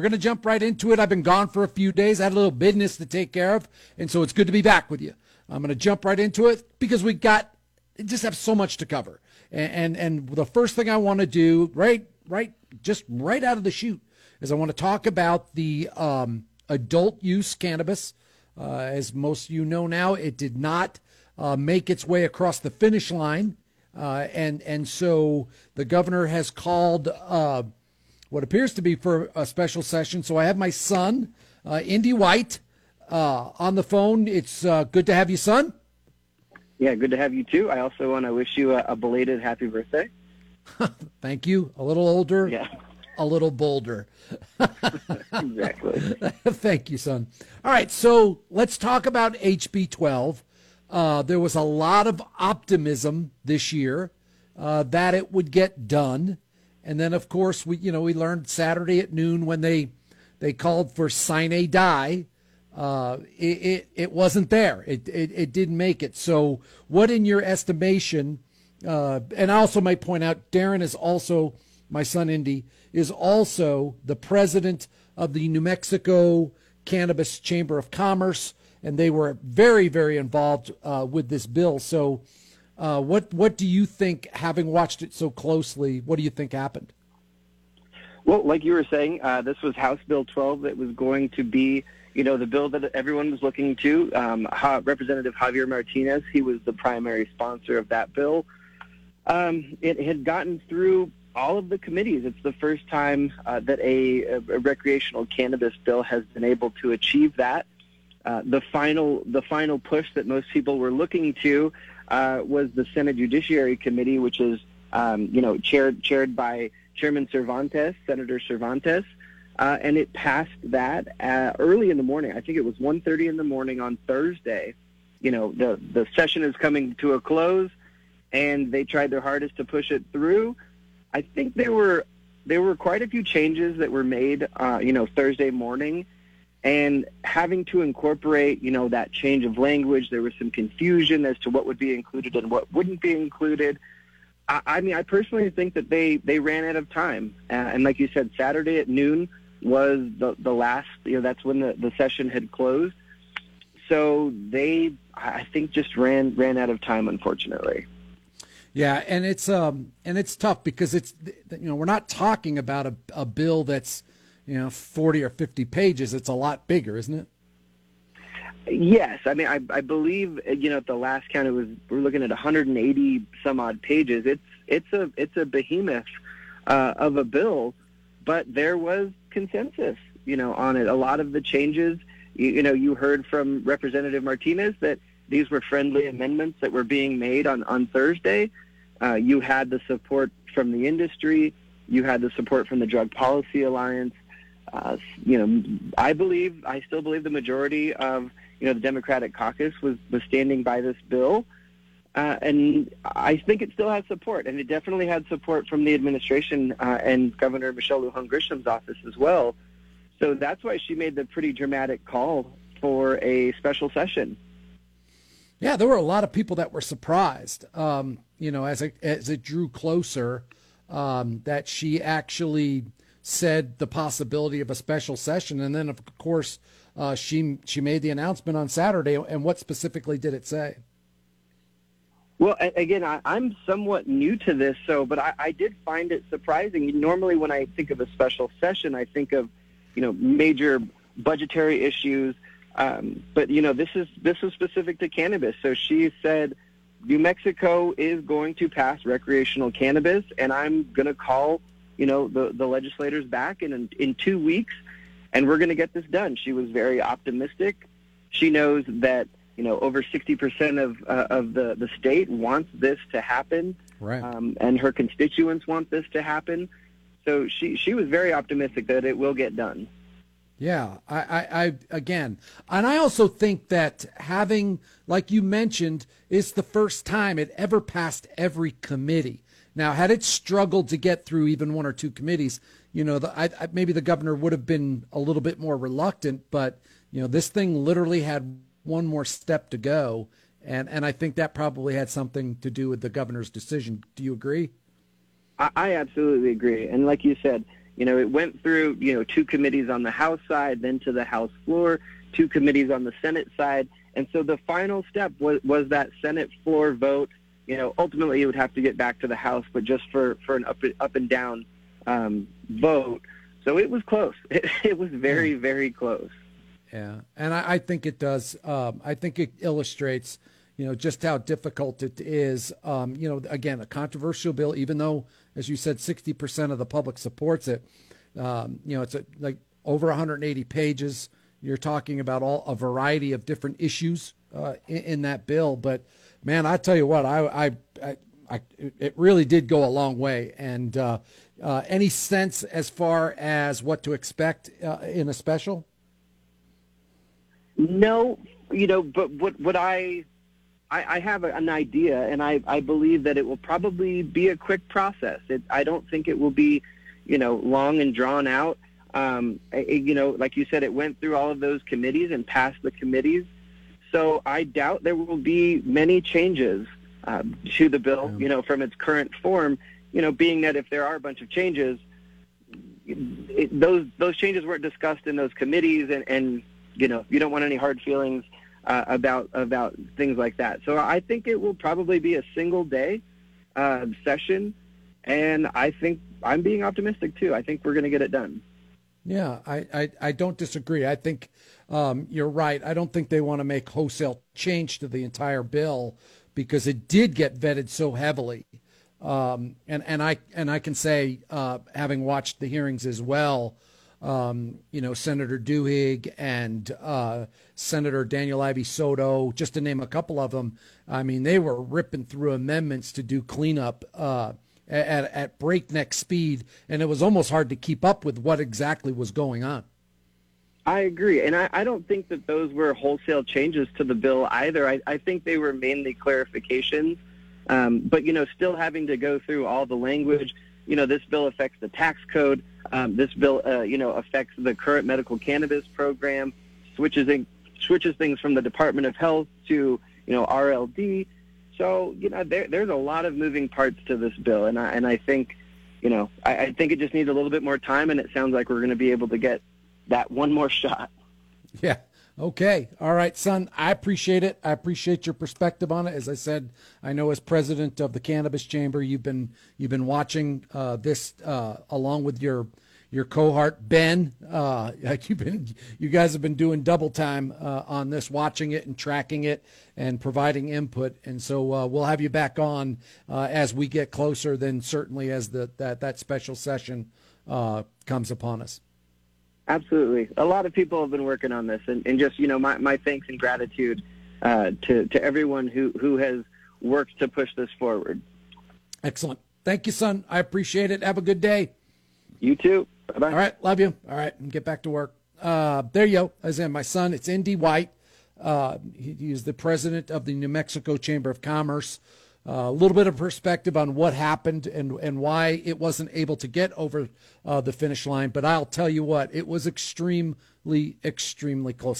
We're going to jump right into it. I've been gone for a few days. I had a little business to take care of, and so it's good to be back with you. I'm going to jump right into it because we got just have so much to cover. And and, and the first thing I want to do, right, right, just right out of the chute, is I want to talk about the um, adult use cannabis. Uh, as most of you know now, it did not uh, make its way across the finish line, uh, and and so the governor has called uh, what appears to be for a special session. So I have my son, uh, Indy White, uh, on the phone. It's uh, good to have you, son. Yeah, good to have you too. I also want to wish you a, a belated happy birthday. Thank you. A little older, Yeah, a little bolder. exactly. Thank you, son. All right, so let's talk about HB 12. Uh, there was a lot of optimism this year uh, that it would get done, and then of course we, you know, we learned Saturday at noon when they they called for sine die. Uh, it, it it wasn't there. It, it it didn't make it. So, what in your estimation? Uh, and I also might point out, Darren is also my son. Indy is also the president of the New Mexico Cannabis Chamber of Commerce, and they were very, very involved uh, with this bill. So, uh, what what do you think, having watched it so closely? What do you think happened? Well, like you were saying, uh, this was House Bill 12 that was going to be, you know, the bill that everyone was looking to. Um, Ha- Representative Javier Martinez, he was the primary sponsor of that bill. Um, it had gotten through all of the committees. It's the first time uh, that a, a recreational cannabis bill has been able to achieve that. Uh, the final, the final push that most people were looking to uh, was the Senate Judiciary Committee, which is, um, you know, chaired chaired by Chairman Cervantes, Senator Cervantes, uh, and it passed that uh, early in the morning. I think it was 1:30 in the morning on Thursday. You know, the the session is coming to a close, and they tried their hardest to push it through. I think there were there were quite a few changes that were made, uh, you know, Thursday morning, and having to incorporate, you know, that change of language. There was some confusion as to what would be included and what wouldn't be included. I, I mean, I personally think that they they ran out of time, uh, and like you said, Saturday at noon was the the last. You know, that's when the the session had closed. So they, I think, just ran ran out of time, unfortunately. Yeah, and it's um and it's tough because it's you know we're not talking about a, a bill that's you know forty or fifty pages. It's a lot bigger, isn't it? Yes, I mean, I, I believe you know at the last count it was we're looking at 180 some odd pages. It's it's a it's a behemoth uh, of a bill, but there was consensus, you know, on it. A lot of the changes, you, you know, you heard from Representative Martinez that these were friendly amendments that were being made on on Thursday. Uh, you had the support from the industry. You had the support from the Drug Policy Alliance. Uh, you know, I believe, I still believe the majority of, you know, the Democratic caucus was, was standing by this bill. Uh, and I think it still has support, and it definitely had support from the administration uh, and Governor Michelle Lujan Grisham's office as well. So that's why she made the pretty dramatic call for a special session. Yeah, there were a lot of people that were surprised. Um, you know, as it as it drew closer, um, that she actually said the possibility of a special session, and then of course uh, she she made the announcement on Saturday. And what specifically did it say? Well, again, I, I'm somewhat new to this, so but I, I did find it surprising. Normally, when I think of a special session, I think of, you know, major budgetary issues. Um, but you know, this is this is specific to cannabis. So she said, New Mexico is going to pass recreational cannabis, and I'm going to call, you know, the the legislators back in in two weeks, and we're going to get this done. She was very optimistic. She knows that you know over 60% of uh, of the the state wants this to happen, Right. um, and her constituents want this to happen. So she she was very optimistic that it will get done. Yeah, I, I, I, again, and I also think that having, like you mentioned, it's the first time it ever passed every committee. Now, had it struggled to get through even one or two committees, you know, the, I, I, maybe the governor would have been a little bit more reluctant. But you know, this thing literally had one more step to go, and and I think that probably had something to do with the governor's decision. Do you agree? I, I absolutely agree, and like you said, You know, it went through, you know, two committees on the House side, then to the House floor, two committees on the Senate side. And so the final step was, was that Senate floor vote. You know, ultimately it would have to get back to the House, but just for, for an up, up and down um, vote. So it was close. It, it was very, very close. Yeah, and I, I think it does. Um, I think it illustrates, you know, just how difficult it is. Um, you know, again, a controversial bill, even though, as you said, sixty percent of the public supports it. Um, you know, it's a, like over 180 pages. You're talking about all a variety of different issues uh, in, in, that bill. But man, I tell you what, I, I, I, I it really did go a long way. And uh, uh, any sense as far as what to expect uh, in a special? No, you know, but what what I I, I have an idea, and I, I believe that it will probably be a quick process. It, I don't think it will be, you know, long and drawn out. Um, it, you know, like you said, it went through all of those committees and passed the committees. So I doubt there will be many changes uh, to the bill, you know, from its current form. You know, being that if there are a bunch of changes, it, those those changes weren't discussed in those committees, and, and you know, you don't want any hard feelings uh, about about things like that. So I think it will probably be a single day uh, session, and I think I'm being optimistic too. I think we're going to get it done. Yeah, I, I, I don't disagree. I think um, you're right. I don't think they want to make wholesale change to the entire bill because it did get vetted so heavily. Um, and and I and I can say, uh, having watched the hearings as well, um, you know, Senator Duhigg and uh, Senator Daniel Ivey Soto, just to name a couple of them. I mean, they were ripping through amendments to do cleanup uh, at, at breakneck speed, and it was almost hard to keep up with what exactly was going on. I agree, and I, I don't think that those were wholesale changes to the bill either. I, I think they were mainly clarifications, um, but you know, still having to go through all the language. You know, this bill affects the tax code. Um, this bill, uh, you know, affects the current medical cannabis program, switches in, switches things from the Department of Health to you know RLD. So you know, there, there's a lot of moving parts to this bill, and I and I think, you know, I, I think it just needs a little bit more time, and it sounds like we're going to be able to get that one more shot. Yeah. Okay. All right, son. I appreciate it. I appreciate your perspective on it. As I said, I know as president of the Cannabis Chamber, you've been you've been watching uh, this uh, along with your your cohort Ben. Uh, you've been you guys have been doing double time uh, on this, watching it and tracking it and providing input. And so uh, we'll have you back on uh, as we get closer. Then certainly as the that that special session comes upon us. Absolutely. A lot of people have been working on this, and, and just, you know, my, my thanks and gratitude uh, to, to everyone who, who has worked to push this forward. Excellent. Thank you, son. I appreciate it. Have a good day. You too. Bye-bye. All right. Love you. All right. And get back to work. Uh, there you go. As in my son, it's Indy White. Uh, he, he is the president of the New Mexico Chamber of Commerce a little bit of perspective on what happened and, and why it wasn't able to get over uh, the finish line. But I'll tell you what, it was extremely, extremely close.